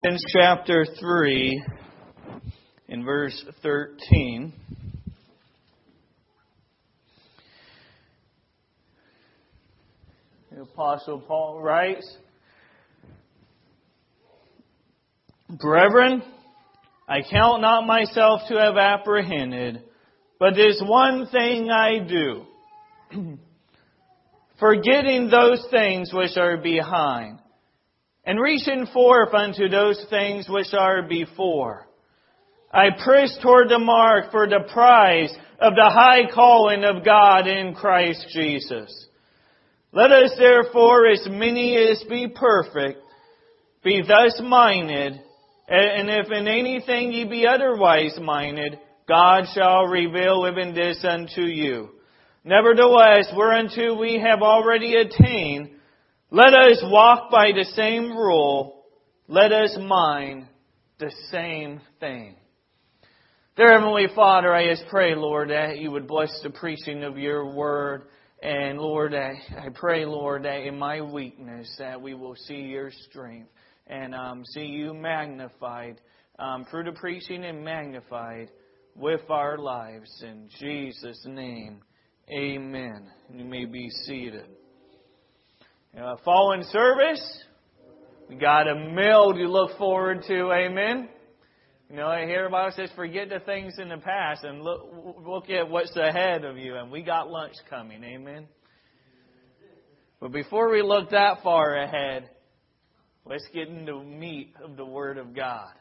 Galatians chapter 3, in verse 13. The Apostle Paul writes, Brethren, I count not myself to have apprehended, but this one thing I do, forgetting those things which are behind and reaching forth unto those things which are before. I press toward the mark for the prize of the high calling of God in Christ Jesus. Let us therefore, as many as be perfect, be thus minded, and if in anything ye be otherwise minded, God shall reveal even this unto you. Nevertheless, whereunto we have already attained, let us walk by the same rule. Let us mind the same thing. Dear Heavenly Father, I just pray, Lord, that you would bless the preaching of your word. And Lord, I, pray, Lord, that in my weakness that we will see your strength and um, see you magnified um, through the preaching and magnified with our lives. In Jesus' name, amen. You may be seated. Uh, following service, we got a meal to look forward to. Amen. You know, I hear about it says forget the things in the past and look look at what's ahead of you. And we got lunch coming. Amen. But before we look that far ahead, let's get into meat of the Word of God.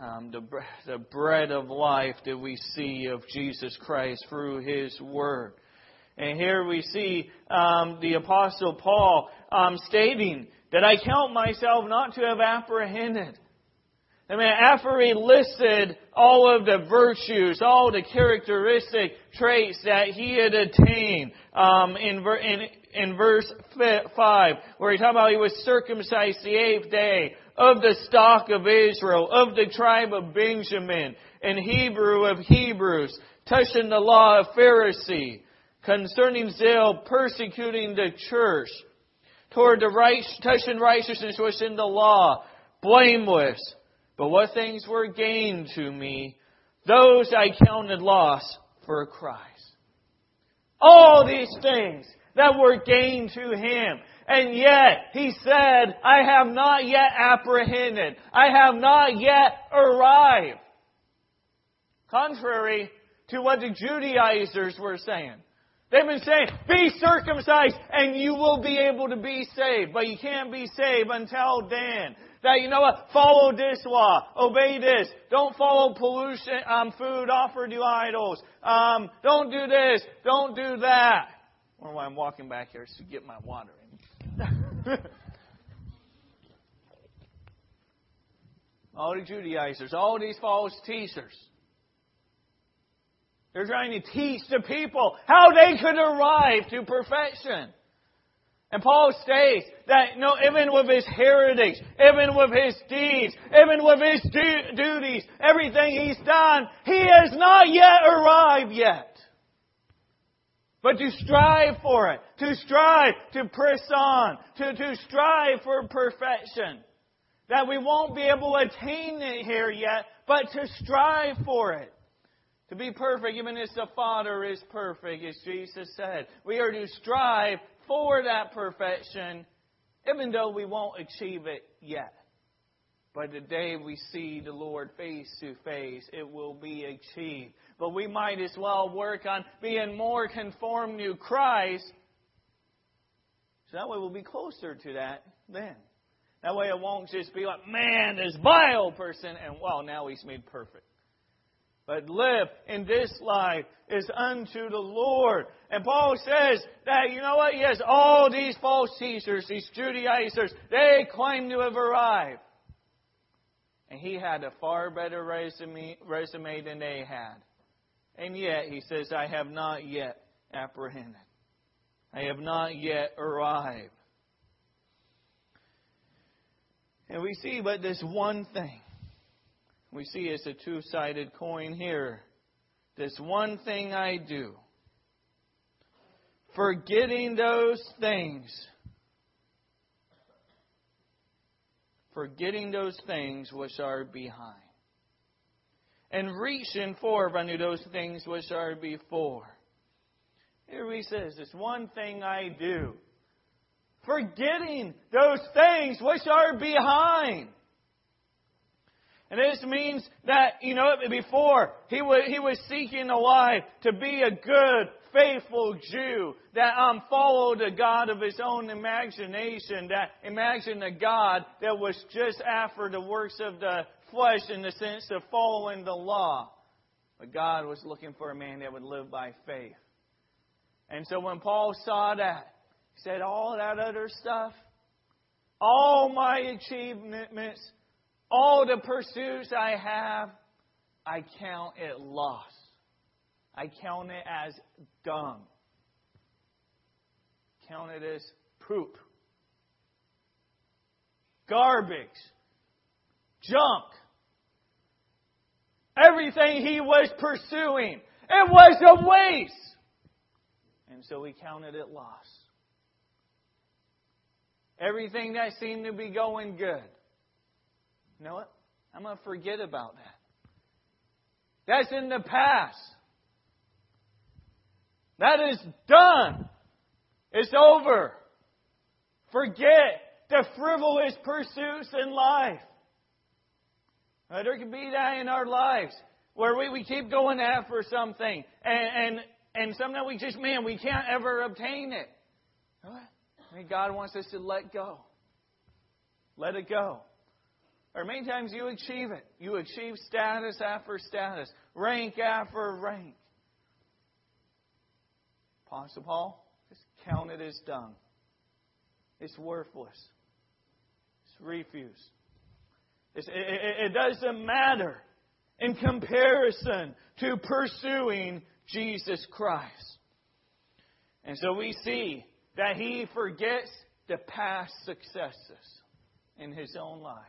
Um, the, the bread of life that we see of Jesus Christ through His Word. And here we see um, the Apostle Paul um, stating that I count myself not to have apprehended. I mean, after he listed all of the virtues, all the characteristic traits that he had attained um, in, in, in verse 5, where he talked about he was circumcised the eighth day of the stock of Israel, of the tribe of Benjamin, and Hebrew of Hebrews, touching the law of Pharisee, concerning zeal, persecuting the church, toward the right, touching righteousness was in the law, blameless. But what things were gained to me, those I counted loss for Christ. All these things that were gained to him. And yet, he said, I have not yet apprehended. I have not yet arrived. Contrary to what the Judaizers were saying. They've been saying, be circumcised and you will be able to be saved. But you can't be saved until then. That, you know what? Follow this law. Obey this. Don't follow pollution, um, food offered to idols. Um, don't do this. Don't do that. Or why I'm walking back here to get my water in. all the Judaizers, all these false teachers. They're trying to teach the people how they could arrive to perfection. And Paul states that, know, even with his heritage, even with his deeds, even with his du- duties, everything he's done, he has not yet arrived yet. But to strive for it, to strive to press on, to, to strive for perfection. That we won't be able to attain it here yet, but to strive for it. To be perfect, even as the Father is perfect, as Jesus said. We are to strive for that perfection, even though we won't achieve it yet. But the day we see the Lord face to face, it will be achieved. But we might as well work on being more conformed to Christ. So that way we'll be closer to that then. That way it won't just be like, man, this vile person, and well, now he's made perfect but live in this life is unto the Lord. And Paul says that, you know what? Yes, all these false teachers, these Judaizers, they claim to have arrived. And he had a far better resume, resume than they had. And yet, he says, I have not yet apprehended. I have not yet arrived. And we see but this one thing we see it's a two sided coin here. This one thing I do, forgetting those things forgetting those things which are behind, and reaching forward unto those things which are before. Here he says, This one thing I do, forgetting those things which are behind. And this means that, you know, before he was, he was seeking a life to be a good, faithful Jew that um, followed a God of his own imagination, that imagined a God that was just after the works of the flesh in the sense of following the law. But God was looking for a man that would live by faith. And so when Paul saw that, he said, All that other stuff, all my achievements, all the pursuits I have, I count it loss. I count it as dung. Count it as poop. Garbage. Junk. Everything he was pursuing, it was a waste. And so he counted it loss. Everything that seemed to be going good you know what? I'm going to forget about that. That's in the past. That is done. It's over. Forget the frivolous pursuits in life. There can be that in our lives where we, we keep going after something and, and, and sometimes we just, man, we can't ever obtain it. I mean, God wants us to let go. Let it go. Or many times you achieve it. You achieve status after status, rank after rank. Apostle Paul, just count it as dung. It's worthless. It's refuse. It's, it, it, it doesn't matter in comparison to pursuing Jesus Christ. And so we see that he forgets the past successes in his own life.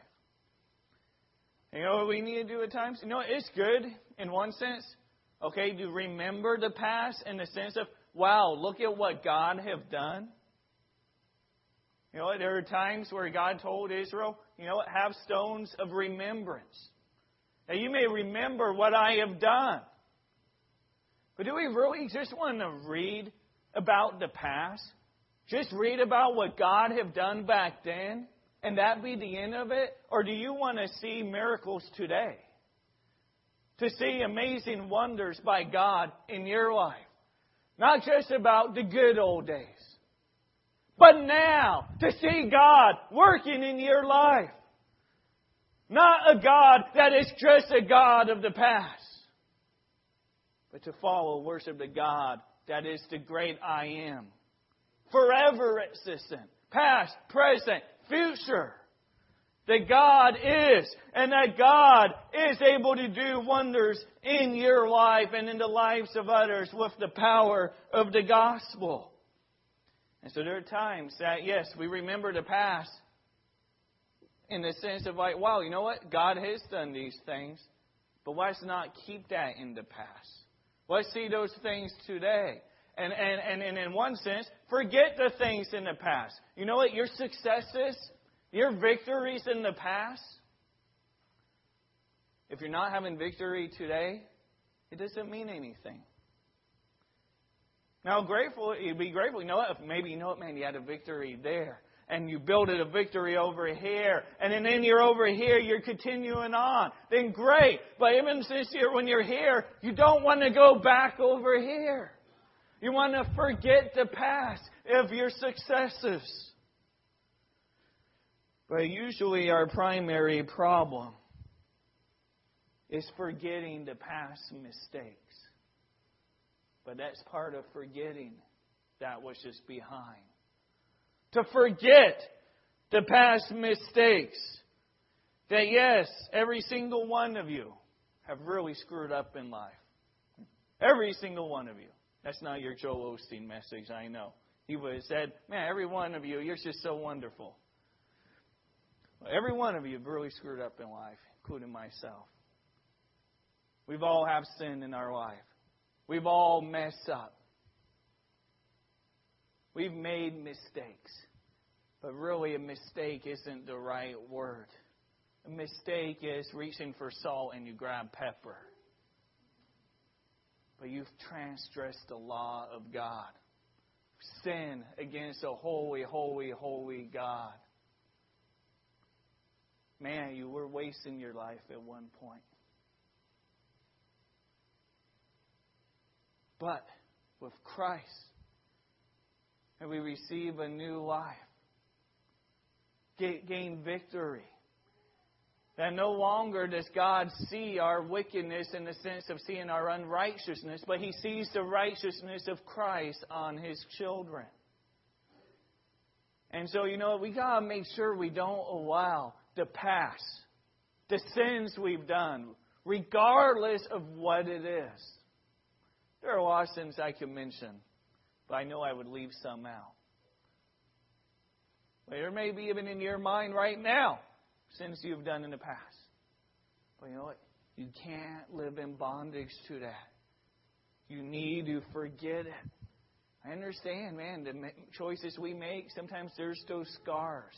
You know what we need to do at times? You know, it's good in one sense, okay, to remember the past in the sense of, wow, look at what God have done. You know, there are times where God told Israel, you know, have stones of remembrance. That you may remember what I have done. But do we really just want to read about the past? Just read about what God have done back then? And that be the end of it? Or do you want to see miracles today? To see amazing wonders by God in your life. Not just about the good old days. But now, to see God working in your life. Not a God that is just a God of the past. But to follow, worship the God that is the great I am. Forever existent. Past, present, future. That God is, and that God is able to do wonders in your life and in the lives of others with the power of the gospel. And so there are times that, yes, we remember the past in the sense of like, wow, you know what? God has done these things, but let's not keep that in the past. Let's see those things today. And, and, and, and in one sense, forget the things in the past. You know what? Your successes, your victories in the past, if you're not having victory today, it doesn't mean anything. Now, grateful, you'd be grateful. You know what? Maybe you know what, man, you had a victory there, and you built it a victory over here, and then you're over here, you're continuing on. Then great. But even since you're when you're here, you don't want to go back over here. You want to forget the past of your successes. But usually our primary problem is forgetting the past mistakes. But that's part of forgetting that which is behind. To forget the past mistakes. That yes, every single one of you have really screwed up in life. Every single one of you. That's not your Joel Osteen message, I know. He would have said, Man, every one of you, you're just so wonderful. Every one of you have really screwed up in life, including myself. We've all have sin in our life. We've all messed up. We've made mistakes. But really, a mistake isn't the right word. A mistake is reaching for salt and you grab pepper. But you've transgressed the law of God. Sin against a holy, holy, holy God. Man, you were wasting your life at one point. But with Christ, and we receive a new life, gain victory. That no longer does God see our wickedness in the sense of seeing our unrighteousness, but He sees the righteousness of Christ on His children. And so, you know, we got to make sure we don't allow the past, the sins we've done, regardless of what it is. There are a lot of sins I could mention, but I know I would leave some out. There may be even in your mind right now sins you've done in the past. But you know what? You can't live in bondage to that. You need to forget it. I understand, man, the choices we make, sometimes there's those scars.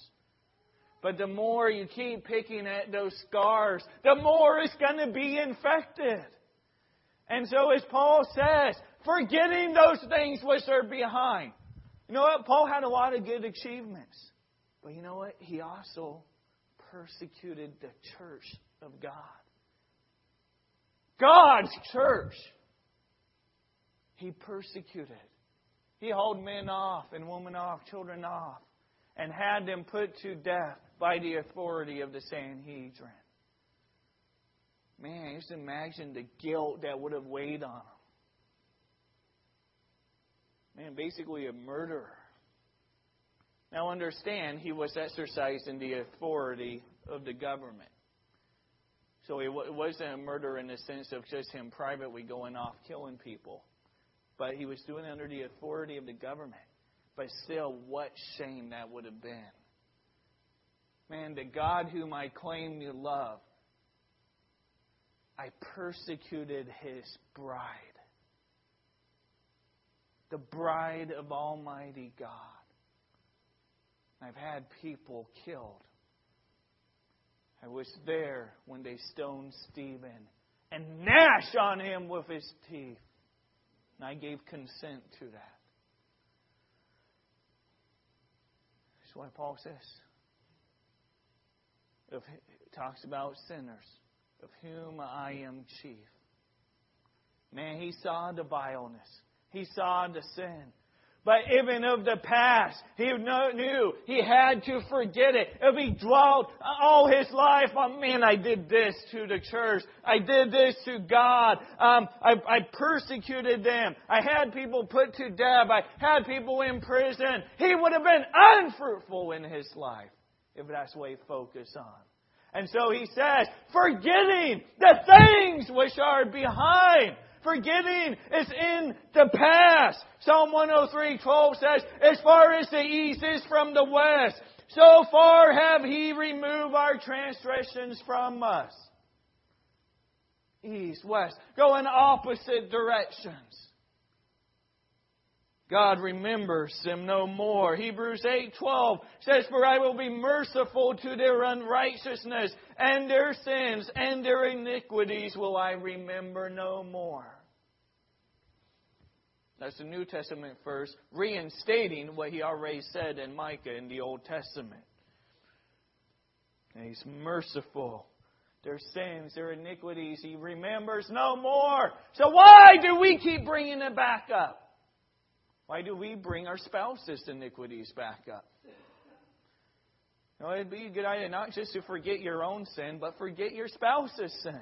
But the more you keep picking at those scars, the more it's going to be infected. And so, as Paul says, forgetting those things which are behind. You know what? Paul had a lot of good achievements. But you know what? He also persecuted the church of God. God's church. He persecuted. He hauled men off and women off, children off, and had them put to death by the authority of the Sanhedrin. Man, just imagine the guilt that would have weighed on him. Man, basically a murderer. Now understand, he was exercising the authority of the government. So it wasn't a murder in the sense of just him privately going off killing people. But he was doing it under the authority of the government. But still, what shame that would have been. Man, the God whom I claim to love, I persecuted his bride. The bride of Almighty God. I've had people killed. I was there when they stoned Stephen and gnashed on him with his teeth. And I gave consent to that. That's why Paul says, if, talks about sinners, of whom I am chief. Man, he saw the vileness. He saw the sin but even of the past. He knew he had to forget it. If he dwelt all his life on, man, I did this to the church. I did this to God. Um, I, I persecuted them. I had people put to death. I had people in prison. He would have been unfruitful in his life if that's what he focused on. And so he says, forgetting the things which are behind Forgetting is in the past. Psalm 103:12 says, "As far as the east is from the west, so far have He removed our transgressions from us." East, west, go in opposite directions. God remembers them no more. Hebrews 8:12 says, "For I will be merciful to their unrighteousness and their sins and their iniquities will I remember no more." That's the New Testament first, reinstating what he already said in Micah in the Old Testament. And he's merciful. Their sins, their iniquities, he remembers no more. So why do we keep bringing it back up? Why do we bring our spouse's iniquities back up? Know, it'd be a good idea not just to forget your own sin, but forget your spouse's sin.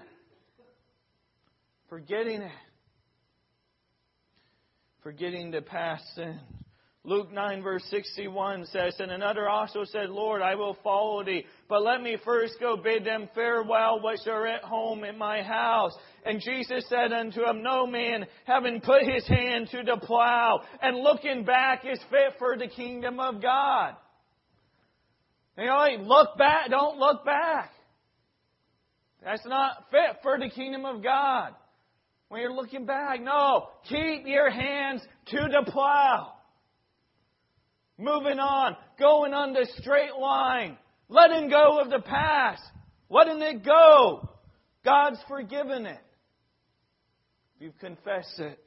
Forgetting it. Forgetting the past sin. Luke 9 verse 61 says, And another also said, Lord, I will follow thee, but let me first go bid them farewell which are at home in my house. And Jesus said unto him, No man, having put his hand to the plow and looking back is fit for the kingdom of God. You know, look back, don't look back. That's not fit for the kingdom of God. When you're looking back, no, keep your hands to the plow. Moving on. going on the straight line, letting go of the past, letting it go. God's forgiven it. If you confess it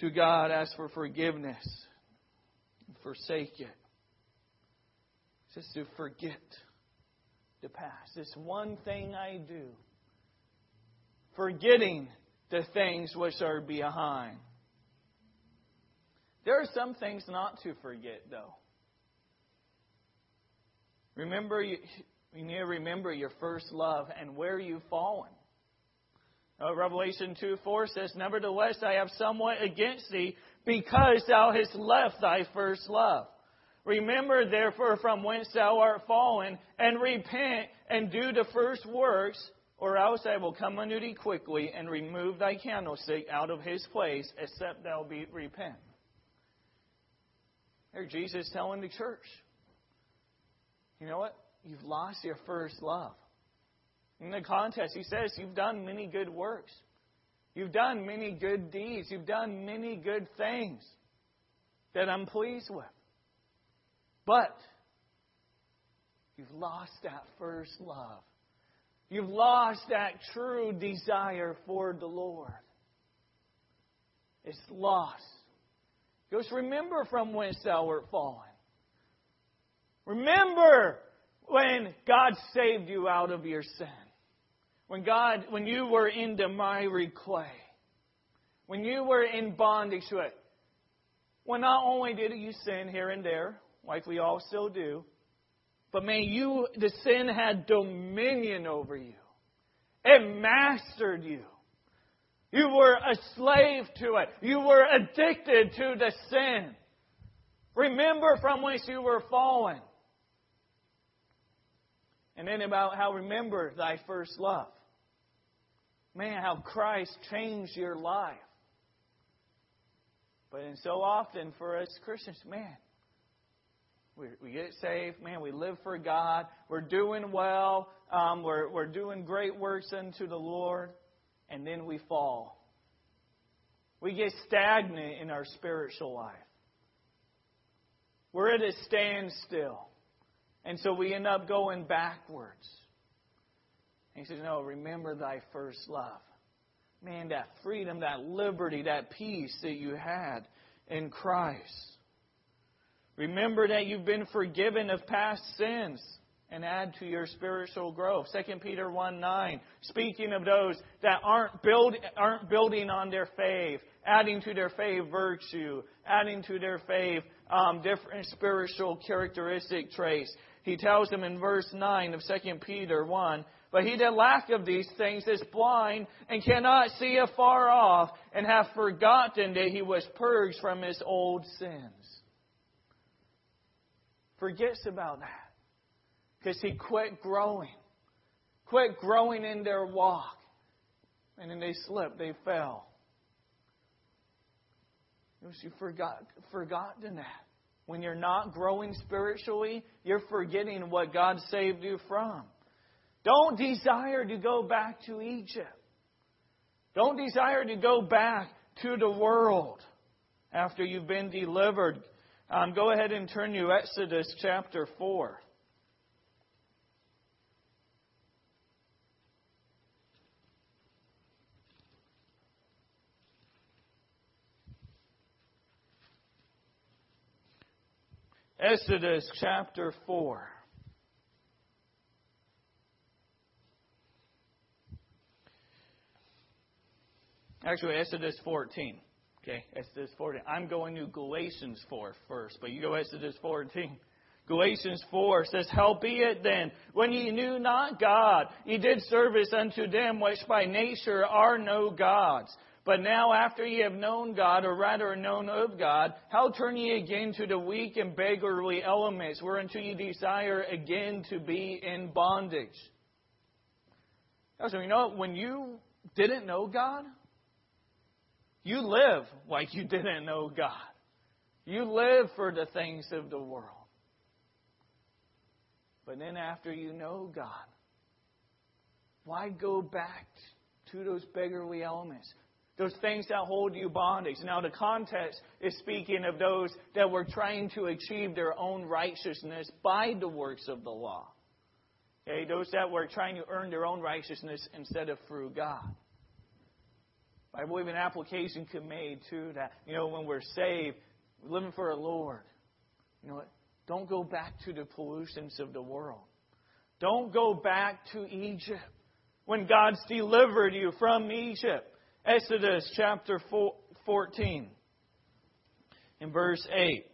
to God, ask for forgiveness, forsake it. Just to forget the past. This one thing I do. Forgetting the things which are behind. There are some things not to forget, though. Remember, you, you need to remember your first love and where you've fallen. Uh, Revelation 2 4 says, Nevertheless, I have somewhat against thee, because thou hast left thy first love. Remember, therefore, from whence thou art fallen, and repent, and do the first works, or else I will come unto thee quickly, and remove thy candlestick out of his place, except thou be repent. There, Jesus telling the church, you know what? You've lost your first love. In the context, he says, You've done many good works. You've done many good deeds. You've done many good things that I'm pleased with. But you've lost that first love. You've lost that true desire for the Lord. It's lost. Just remember from whence thou art fallen. Remember when God saved you out of your sin. When God, when you were in the miry clay. When you were in bondage to it. Well, not only did you sin here and there, like we all still do, but man, you, the sin had dominion over you. It mastered you. You were a slave to it. You were addicted to the sin. Remember from whence you were fallen. And then about how remember thy first love. Man, how Christ changed your life. But and so often for us Christians, man, we, we get saved, man, we live for God, we're doing well, um, we're, we're doing great works unto the Lord, and then we fall. We get stagnant in our spiritual life. We're at a standstill. And so we end up going backwards. And he says, No, remember thy first love. Man, that freedom, that liberty, that peace that you had in Christ. Remember that you've been forgiven of past sins and add to your spiritual growth. 2 Peter 1 9, speaking of those that aren't, build, aren't building on their faith, adding to their faith virtue, adding to their faith um, different spiritual characteristic traits. He tells them in verse 9 of 2 Peter 1, But he that lack of these things is blind and cannot see afar off, and hath forgotten that he was purged from his old sins. Forgets about that. Because he quit growing. Quit growing in their walk. And then they slipped, they fell. You forgot forgotten that. When you're not growing spiritually, you're forgetting what God saved you from. Don't desire to go back to Egypt. Don't desire to go back to the world after you've been delivered. Um, go ahead and turn to Exodus chapter 4. Exodus chapter 4. Actually, Exodus 14. Okay, Exodus 14. I'm going to Galatians 4 first, but you go Exodus 14. Galatians 4 says, Howbeit then, when ye knew not God, ye did service unto them which by nature are no gods. But now, after ye have known God, or rather known of God, how turn ye again to the weak and beggarly elements, whereunto ye desire again to be in bondage? So, you know, when you didn't know God, you live like you didn't know God. You live for the things of the world. But then, after you know God, why go back to those beggarly elements? those things that hold you bondage. Now, the context is speaking of those that were trying to achieve their own righteousness by the works of the law. Okay, those that were trying to earn their own righteousness instead of through God. I believe an application could be made too that, you know, when we're saved, living for the Lord, you know what? Don't go back to the pollutions of the world. Don't go back to Egypt when God's delivered you from Egypt. Exodus chapter 14, in verse 8.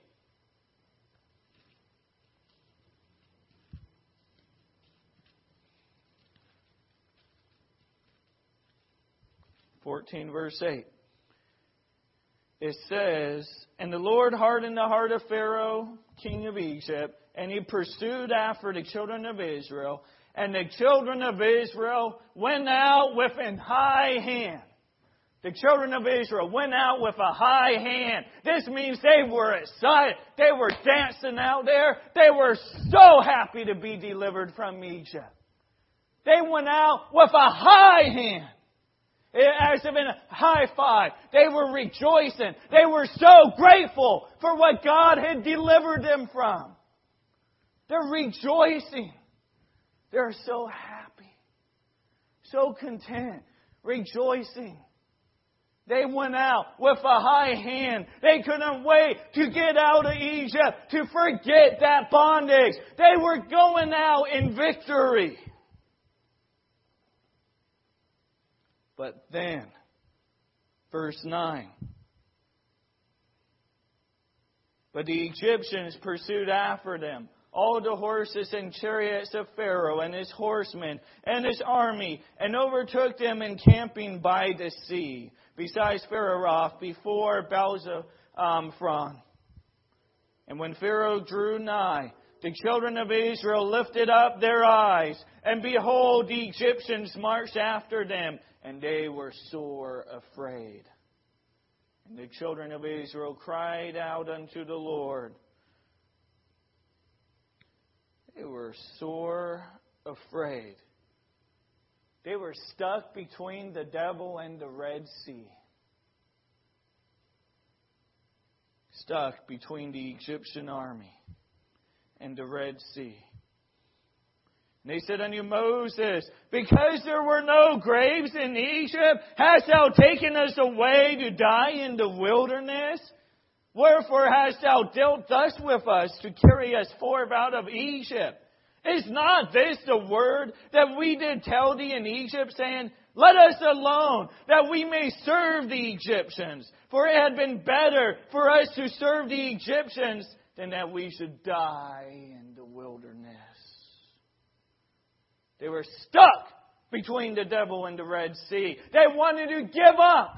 Fourteen verse eight. It says, And the Lord hardened the heart of Pharaoh, king of Egypt, and he pursued after the children of Israel, and the children of Israel went out with an high hand. The children of Israel went out with a high hand. This means they were excited. They were dancing out there. They were so happy to be delivered from Egypt. They went out with a high hand. As if in a high five. They were rejoicing. They were so grateful for what God had delivered them from. They're rejoicing. They're so happy, so content, rejoicing. They went out with a high hand. They couldn't wait to get out of Egypt, to forget that bondage. They were going out in victory. But then, verse 9. But the Egyptians pursued after them all the horses and chariots of Pharaoh and his horsemen and his army, and overtook them encamping by the sea, besides Pharaoh before Baalzephon. And when Pharaoh drew nigh, the children of Israel lifted up their eyes, and behold, the Egyptians marched after them, and they were sore afraid. And the children of Israel cried out unto the Lord. They were sore afraid. They were stuck between the devil and the Red Sea. Stuck between the Egyptian army and the Red Sea. And they said unto Moses, Because there were no graves in Egypt, hast thou taken us away to die in the wilderness? Wherefore hast thou dealt thus with us to carry us forth out of Egypt? Is not this the word that we did tell thee in Egypt, saying, Let us alone, that we may serve the Egyptians? For it had been better for us to serve the Egyptians than that we should die in the wilderness. They were stuck between the devil and the Red Sea. They wanted to give up.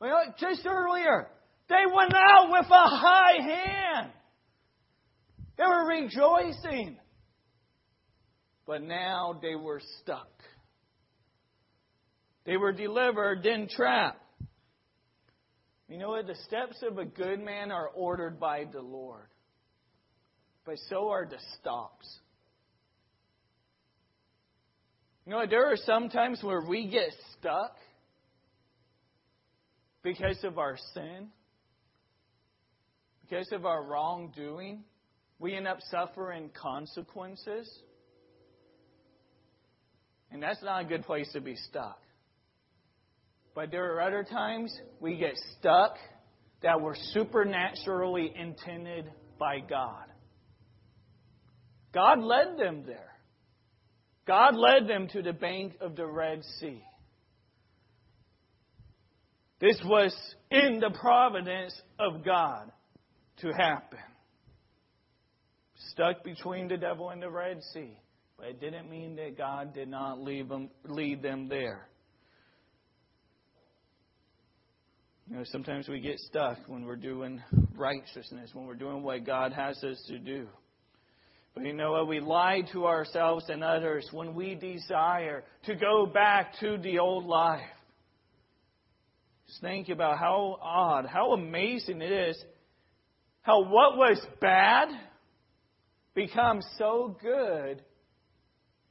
Well, just earlier, they went out with a high hand. They were rejoicing. But now they were stuck. They were delivered, then trapped. You know what? The steps of a good man are ordered by the Lord, but so are the stops. You know, there are some times where we get stuck because of our sin, because of our wrongdoing. We end up suffering consequences. And that's not a good place to be stuck. But there are other times we get stuck that were supernaturally intended by God. God led them there. God led them to the bank of the Red Sea. This was in the providence of God to happen. Stuck between the devil and the Red Sea. But it didn't mean that God did not leave them, lead them there. You know, sometimes we get stuck when we're doing righteousness, when we're doing what God has us to do. But you know what? We lie to ourselves and others when we desire to go back to the old life. Just think about how odd, how amazing it is how what was bad becomes so good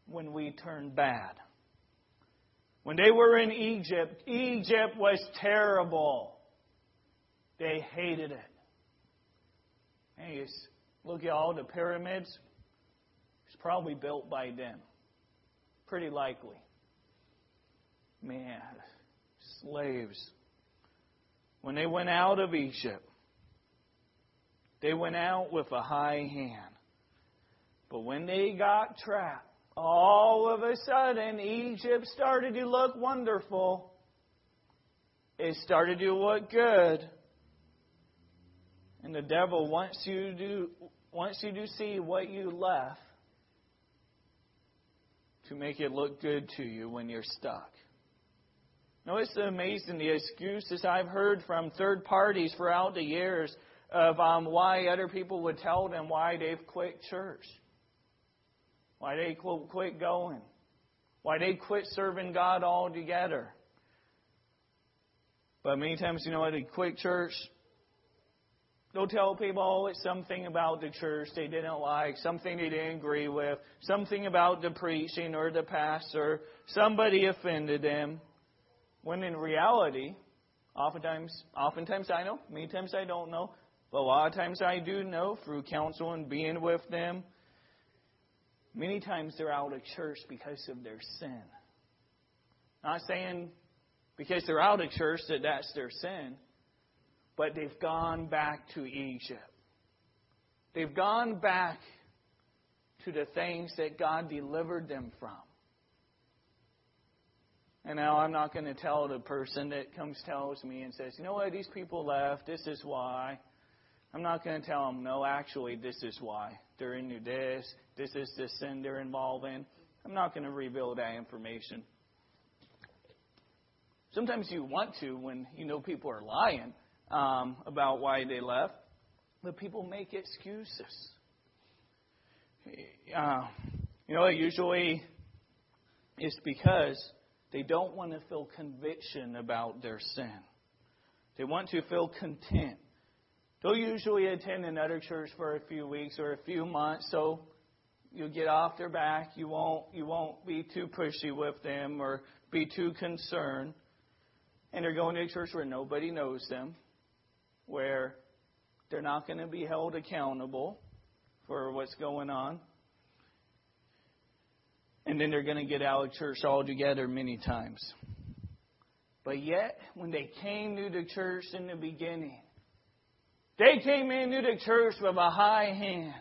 when we turn bad. When they were in Egypt, Egypt was terrible. They hated it. Hey, look at all the pyramids. Probably built by them. Pretty likely. Man, slaves. When they went out of Egypt, they went out with a high hand. But when they got trapped, all of a sudden, Egypt started to look wonderful. It started to look good. And the devil wants you to wants you to see what you left to make it look good to you when you're stuck. No, it's amazing the excuses I've heard from third parties throughout the years of um, why other people would tell them why they've quit church, why they quit going, why they quit serving God altogether. But many times, you know what, they quit church They'll tell people, it's something about the church they didn't like, something they didn't agree with, something about the preaching or the pastor, somebody offended them. When in reality, oftentimes, oftentimes I know, many times I don't know, but a lot of times I do know through counsel and being with them. Many times they're out of church because of their sin. Not saying because they're out of church that that's their sin but they've gone back to Egypt. They've gone back to the things that God delivered them from. And now I'm not going to tell the person that comes tells me and says, you know what, these people left, this is why. I'm not going to tell them, no, actually, this is why. They're into this, this is the sin they're involved in. I'm not going to reveal that information. Sometimes you want to when you know people are lying um, about why they left, but people make excuses. Uh, you know, usually it's because they don't want to feel conviction about their sin. They want to feel content. They'll usually attend another church for a few weeks or a few months, so you'll get off their back. You won't you won't be too pushy with them or be too concerned. And they're going to a church where nobody knows them where they're not going to be held accountable for what's going on. And then they're going to get out of church altogether many times. But yet, when they came to the church in the beginning, they came into the church with a high hand.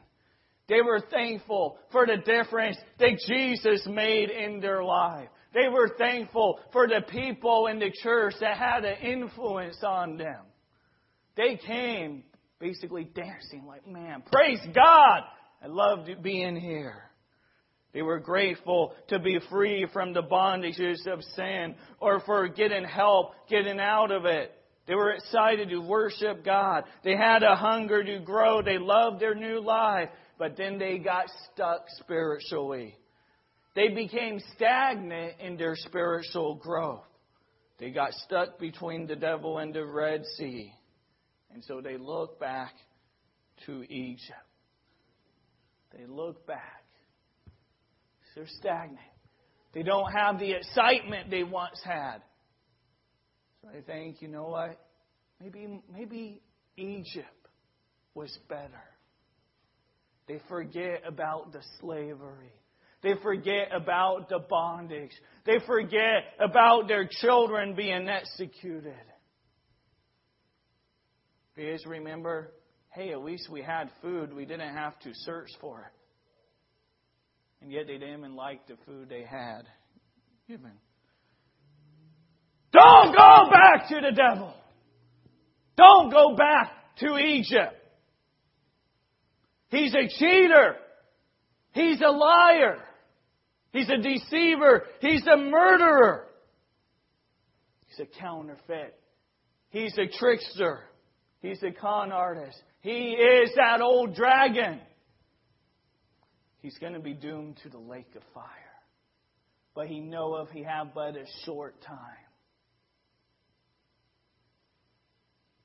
They were thankful for the difference that Jesus made in their life. They were thankful for the people in the church that had an influence on them. They came basically dancing like, man, praise God! I loved being here. They were grateful to be free from the bondages of sin or for getting help, getting out of it. They were excited to worship God. They had a hunger to grow. They loved their new life. But then they got stuck spiritually. They became stagnant in their spiritual growth. They got stuck between the devil and the Red Sea. And so they look back to Egypt. They look back. They're stagnant. They don't have the excitement they once had. So they think, you know what? Maybe, maybe Egypt was better. They forget about the slavery. They forget about the bondage. They forget about their children being executed. Because remember, hey, at least we had food. We didn't have to search for it. And yet they didn't even like the food they had given. Don't go back to the devil. Don't go back to Egypt. He's a cheater. He's a liar. He's a deceiver. He's a murderer. He's a counterfeit. He's a trickster. He's a con artist. He is that old dragon. He's going to be doomed to the lake of fire. But he knoweth he have but a short time.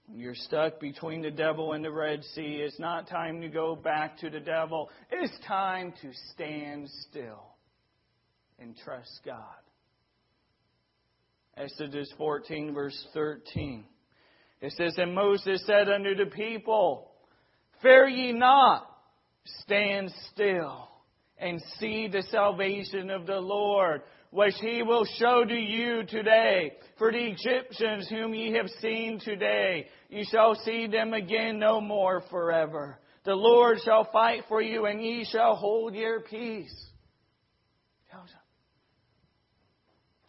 When you're stuck between the devil and the Red Sea, it's not time to go back to the devil. It's time to stand still and trust God. Exodus 14, verse 13. It says, And Moses said unto the people, Fear ye not, stand still, and see the salvation of the Lord, which he will show to you today. For the Egyptians whom ye have seen today, ye shall see them again no more forever. The Lord shall fight for you, and ye shall hold your peace.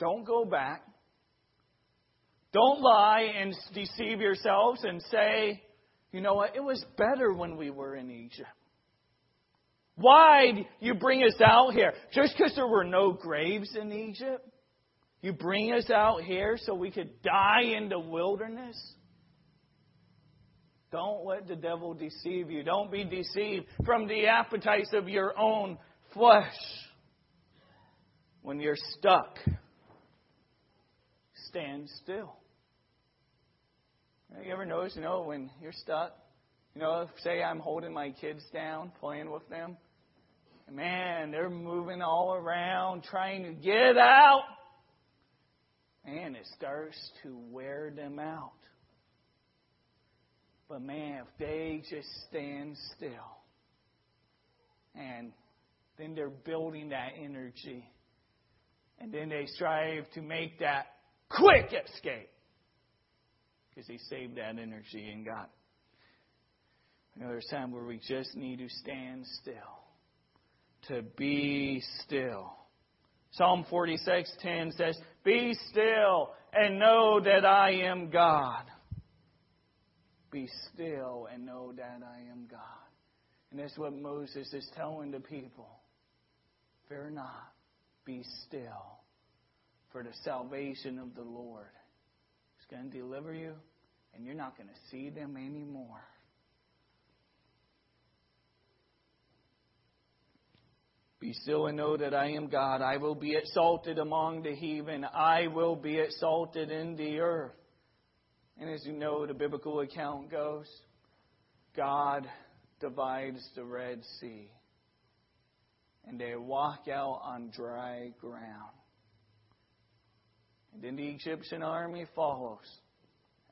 Don't go back. Don't lie and deceive yourselves and say, you know what, it was better when we were in Egypt. Why'd you bring us out here? Just because there were no graves in Egypt? You bring us out here so we could die in the wilderness? Don't let the devil deceive you. Don't be deceived from the appetites of your own flesh. When you're stuck, stand still. You ever notice, you know, when you're stuck, you know, say I'm holding my kids down, playing with them. Man, they're moving all around, trying to get out. Man, it starts to wear them out. But man, if they just stand still, and then they're building that energy, and then they strive to make that quick escape because he saved that energy in God. You know, there's time where we just need to stand still, to be still. Psalm 46:10 says, "Be still and know that I am God." Be still and know that I am God. And that's what Moses is telling the people. Fear not, be still, for the salvation of the Lord going to deliver you, and you're not going to see them anymore. Be still and know that I am God. I will be exalted among the heathen. I will be exalted in the earth. And as you know, the biblical account goes God divides the Red Sea, and they walk out on dry ground. Then the Egyptian army follows,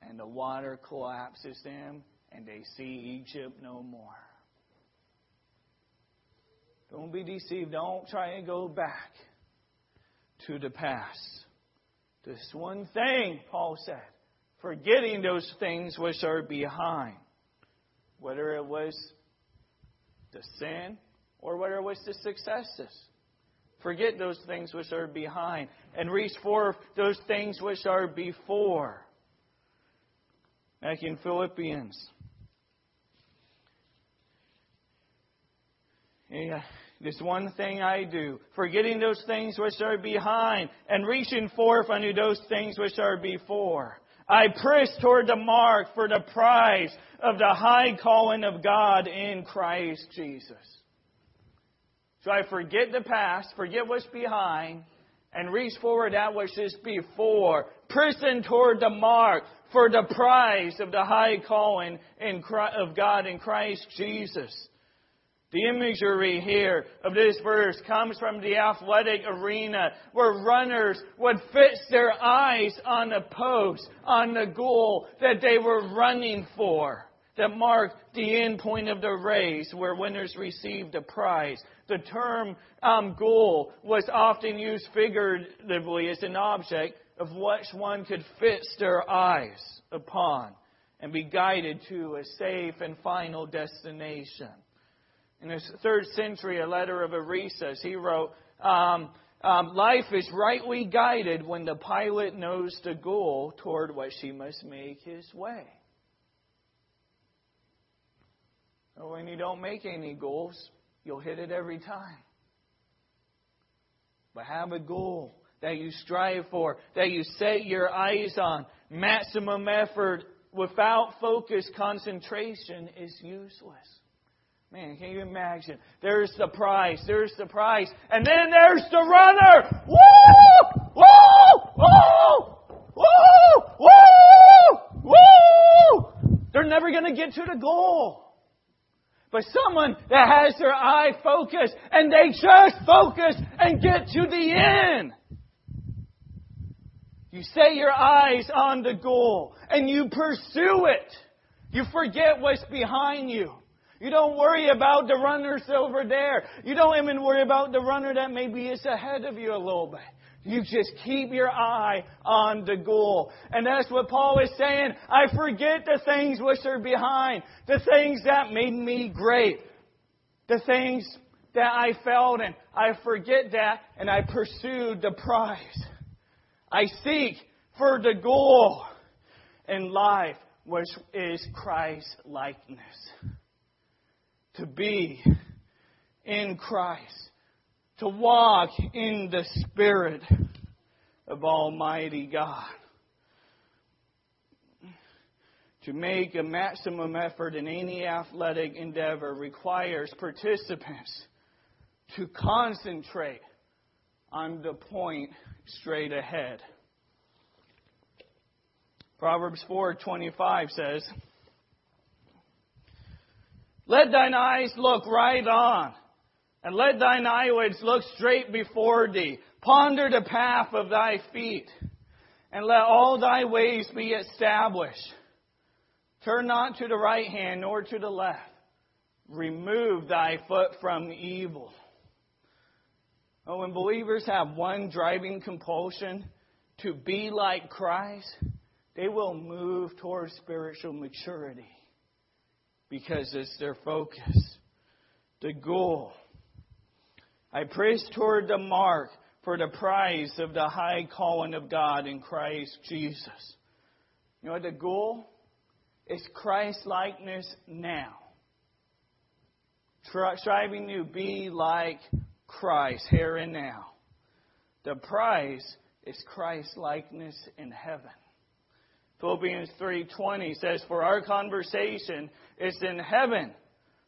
and the water collapses them, and they see Egypt no more. Don't be deceived. Don't try and go back to the past. This one thing, Paul said, forgetting those things which are behind, whether it was the sin or whether it was the successes. Forget those things which are behind and reach for those things which are before. Back in Philippians. Yeah, this one thing I do, forgetting those things which are behind and reaching forth unto those things which are before. I press toward the mark for the prize of the high calling of God in Christ Jesus. So I forget the past, forget what's behind, and reach forward that which is before, pressing toward the mark for the prize of the high calling in Christ, of God in Christ Jesus. The imagery here of this verse comes from the athletic arena where runners would fix their eyes on the post, on the goal that they were running for that marked the end point of the race where winners received a prize. The term um, goal was often used figuratively as an object of which one could fix their eyes upon and be guided to a safe and final destination. In the third century, a letter of Arius, he wrote, um, um, Life is rightly guided when the pilot knows the goal toward which he must make his way. When you don't make any goals, you'll hit it every time. But have a goal that you strive for, that you set your eyes on. Maximum effort without focus, concentration is useless. Man, can you imagine? There's the prize, there's the prize, and then there's the runner! Woo! Woo! Woo! Woo! Woo! Woo! They're never going to get to the goal but someone that has their eye focused and they just focus and get to the end. You set your eyes on the goal and you pursue it. You forget what's behind you. You don't worry about the runners over there. You don't even worry about the runner that maybe is ahead of you a little bit. You just keep your eye on the goal. And that's what Paul is saying. I forget the things which are behind, the things that made me great, the things that I felt, and I forget that, and I pursue the prize. I seek for the goal in life, which is Christ's likeness. To be in Christ, to walk in the Spirit of Almighty God. To make a maximum effort in any athletic endeavor requires participants to concentrate on the point straight ahead. Proverbs 4:25 says, "Let thine eyes look right on, and let thine eyelids look straight before thee. Ponder the path of thy feet, and let all thy ways be established. Turn not to the right hand nor to the left. Remove thy foot from evil." Oh, when believers have one driving compulsion to be like Christ, they will move towards spiritual maturity because it's their focus, the goal. I press toward the mark for the prize of the high calling of God in Christ Jesus. You know, the goal is Christ likeness now. Striving to be like Christ here and now. The prize is Christ likeness in heaven. Philippians 3:20 says for our conversation is in heaven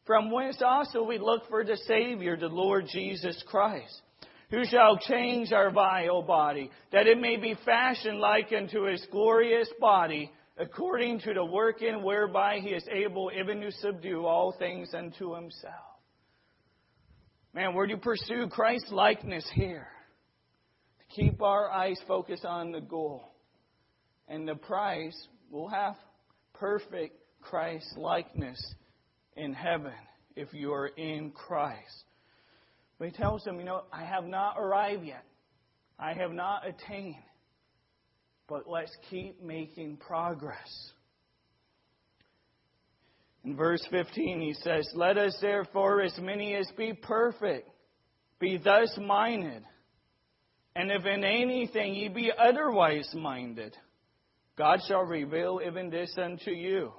from whence also we look for the savior the Lord Jesus Christ who shall change our vile body that it may be fashioned like unto his glorious body according to the working whereby he is able even to subdue all things unto himself Man, we're to pursue Christ likeness here. To keep our eyes focused on the goal. And the prize will have perfect Christ likeness in heaven if you are in Christ. But he tells them, you know, I have not arrived yet. I have not attained. But let's keep making progress. In verse 15, he says, Let us therefore, as many as be perfect, be thus minded. And if in anything ye be otherwise minded, God shall reveal even this unto you.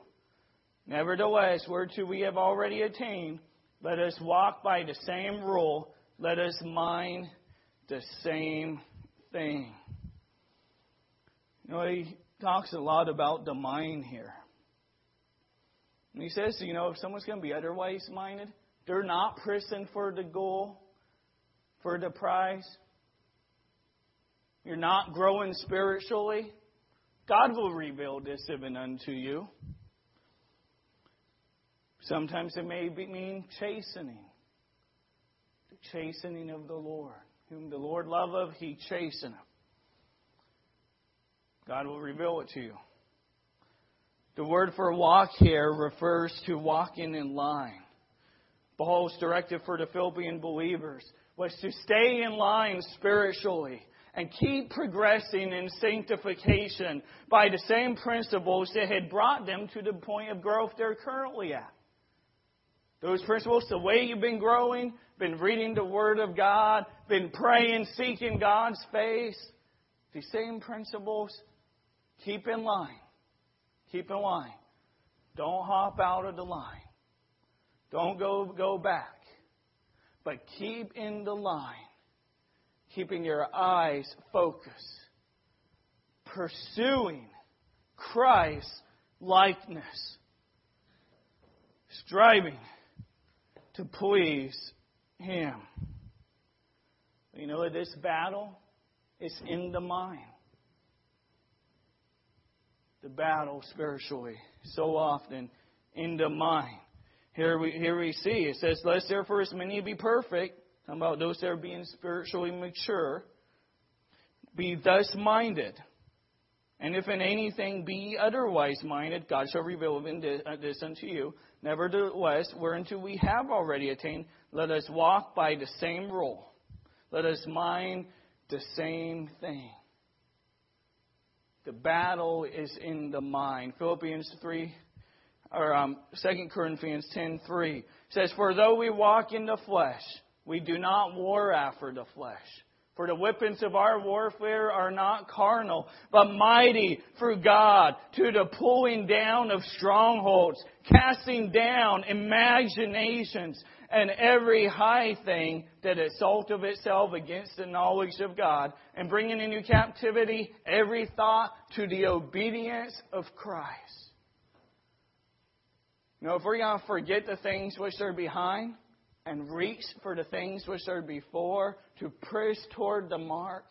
Nevertheless, whereto we have already attained, let us walk by the same rule, let us mind the same thing. You know, he talks a lot about the mind here. And he says, you know, if someone's going to be otherwise minded, they're not pressing for the goal, for the prize. You're not growing spiritually. God will reveal this even unto you. Sometimes it may mean chastening. The chastening of the Lord. Whom the Lord loveth, he chasteneth. God will reveal it to you. The word for walk here refers to walking in line. Paul's directive for the Philippian believers was to stay in line spiritually and keep progressing in sanctification by the same principles that had brought them to the point of growth they're currently at. Those principles, the way you've been growing, been reading the Word of God, been praying, seeking God's face, the same principles, keep in line. Keep in line. Don't hop out of the line. Don't go, go back. But keep in the line, keeping your eyes focused, pursuing Christ's likeness, striving to please Him. You know, this battle is in the mind the battle spiritually so often in the mind. Here we, here we see it says, Let therefore as many be perfect, talking about those that are being spiritually mature, be thus minded. And if in anything be otherwise minded, God shall reveal uh, this unto you. Nevertheless, whereunto we have already attained, let us walk by the same rule. Let us mind the same thing. The battle is in the mind. Philippians 3, or um, 2 Corinthians 10 3 says, For though we walk in the flesh, we do not war after the flesh. For the weapons of our warfare are not carnal, but mighty through God to the pulling down of strongholds, casting down imaginations and every high thing that exalteth itself against the knowledge of God, and bringing into captivity every thought to the obedience of Christ. Know, if we're going to forget the things which are behind, and reach for the things which are before, to press toward the mark,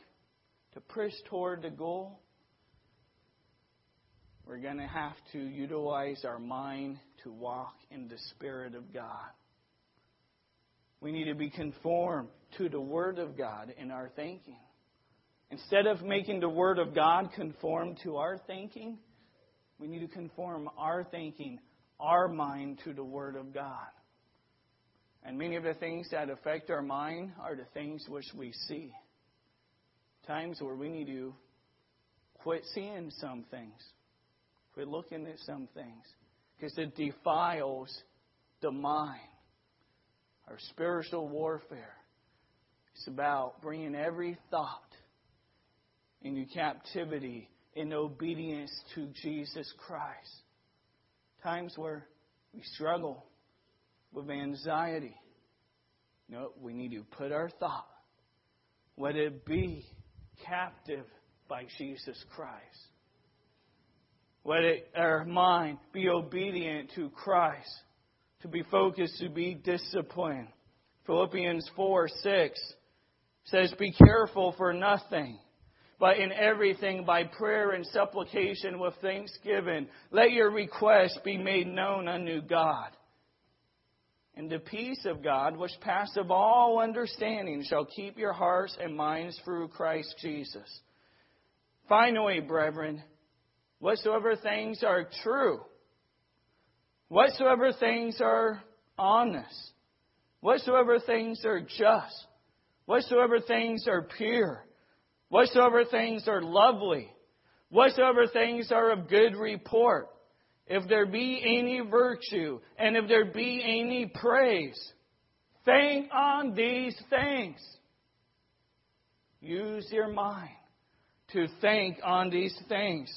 to press toward the goal, we're going to have to utilize our mind to walk in the Spirit of God. We need to be conformed to the Word of God in our thinking. Instead of making the Word of God conform to our thinking, we need to conform our thinking, our mind to the Word of God. And many of the things that affect our mind are the things which we see. Times where we need to quit seeing some things, quit looking at some things, because it defiles the mind. Our spiritual warfare is about bringing every thought into captivity in obedience to Jesus Christ. Times where we struggle with anxiety. No, we need to put our thought, let it be captive by Jesus Christ. Let it, our mind be obedient to Christ, to be focused, to be disciplined. Philippians 4 6 says, Be careful for nothing, but in everything by prayer and supplication with thanksgiving, let your requests be made known unto God. And the peace of God, which passeth all understanding, shall keep your hearts and minds through Christ Jesus. Finally, brethren, whatsoever things are true, whatsoever things are honest, whatsoever things are just, whatsoever things are pure, whatsoever things are lovely, whatsoever things are of good report, if there be any virtue, and if there be any praise, think on these things. Use your mind to think on these things.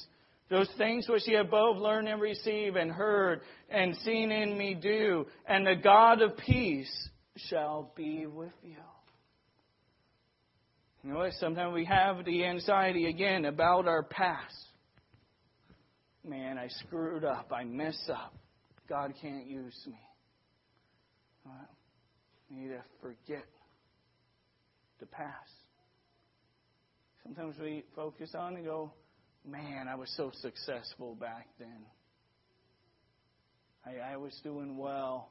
Those things which ye have both learned and received and heard and seen in me do, and the God of peace shall be with you. You know what? Sometimes we have the anxiety again about our past man, I screwed up. I mess up. God can't use me. I need to forget the past. Sometimes we focus on and go, man, I was so successful back then. I, I was doing well.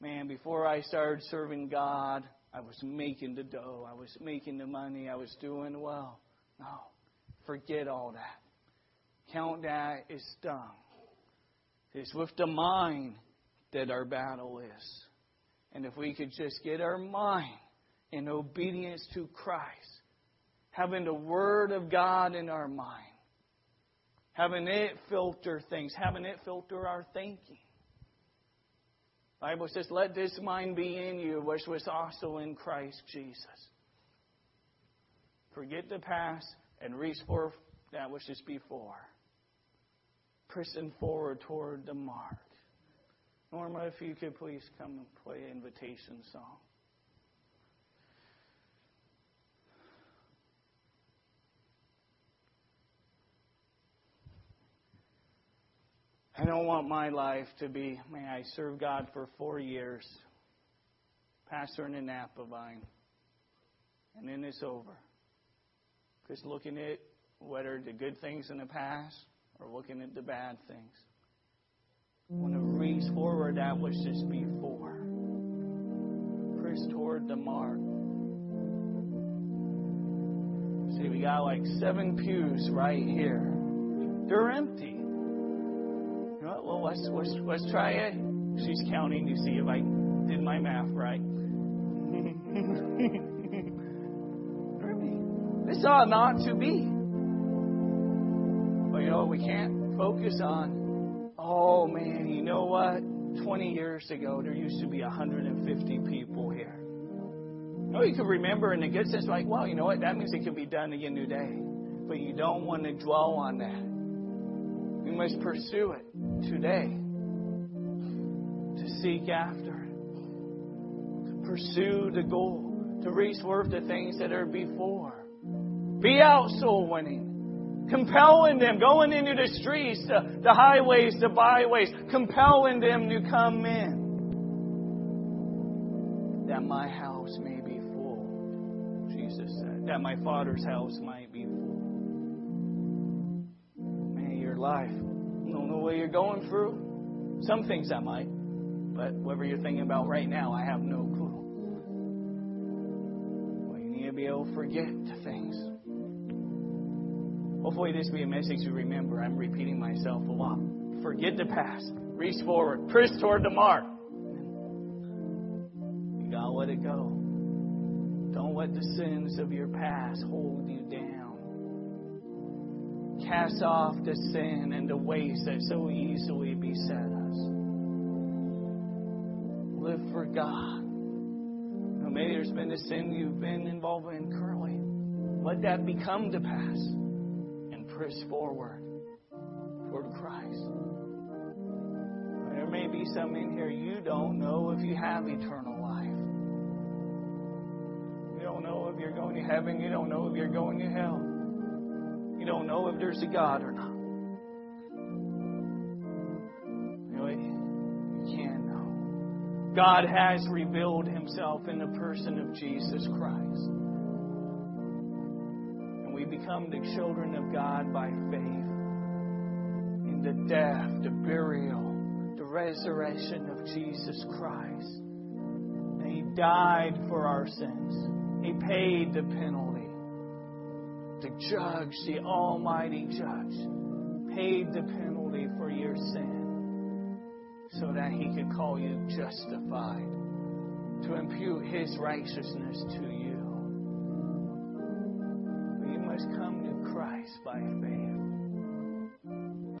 Man, before I started serving God, I was making the dough. I was making the money. I was doing well. No, forget all that. Count that as dung. It's with the mind that our battle is. And if we could just get our mind in obedience to Christ, having the Word of God in our mind, having it filter things, having it filter our thinking. Bible says, Let this mind be in you, which was also in Christ Jesus. Forget the past and reach for that which is before pressing forward toward the mark. Norma, if you could please come and play an invitation song. I don't want my life to be, may I serve God for four years, pastor in Napavine, and then it's over. Because looking at what are the good things in the past, or looking at the bad things. I want to reach forward that which is before. Press toward the mark. See, We got like seven pews right here. They're empty. You know what? Well, let's, let's, let's try it. She's counting to see if I did my math right. this ought not to be. But you know? We can't focus on, oh man, you know what? 20 years ago, there used to be 150 people here. No, you can remember in a good sense, like, well, you know what? That means it can be done again today. But you don't want to dwell on that. We must pursue it today. To seek after it. To pursue the goal. To reach worth the things that are before. Be out soul winning. Compelling them, going into the streets, the, the highways, the byways, compelling them to come in. That my house may be full, Jesus said. That my Father's house might be full. Man, your life. I don't know what you're going through. Some things I might. But whatever you're thinking about right now, I have no clue. Well, you need to be able to forget things. Hopefully, this will be a message you remember. I'm repeating myself a lot. Forget the past. Reach forward. Press toward the mark. You gotta let it go. Don't let the sins of your past hold you down. Cast off the sin and the ways that so easily beset us. Live for God. Now, maybe there's been a sin you've been involved in currently. Let that become the past press forward toward Christ. There may be some in here you don't know if you have eternal life. You don't know if you're going to heaven. You don't know if you're going to hell. You don't know if there's a God or not. God has revealed himself in the person of Jesus Christ become the children of God by faith in the death, the burial, the resurrection of Jesus Christ. And He died for our sins. He paid the penalty. The judge, the Almighty Judge, paid the penalty for your sin so that He could call you justified, to impute His righteousness to you must come to Christ by faith.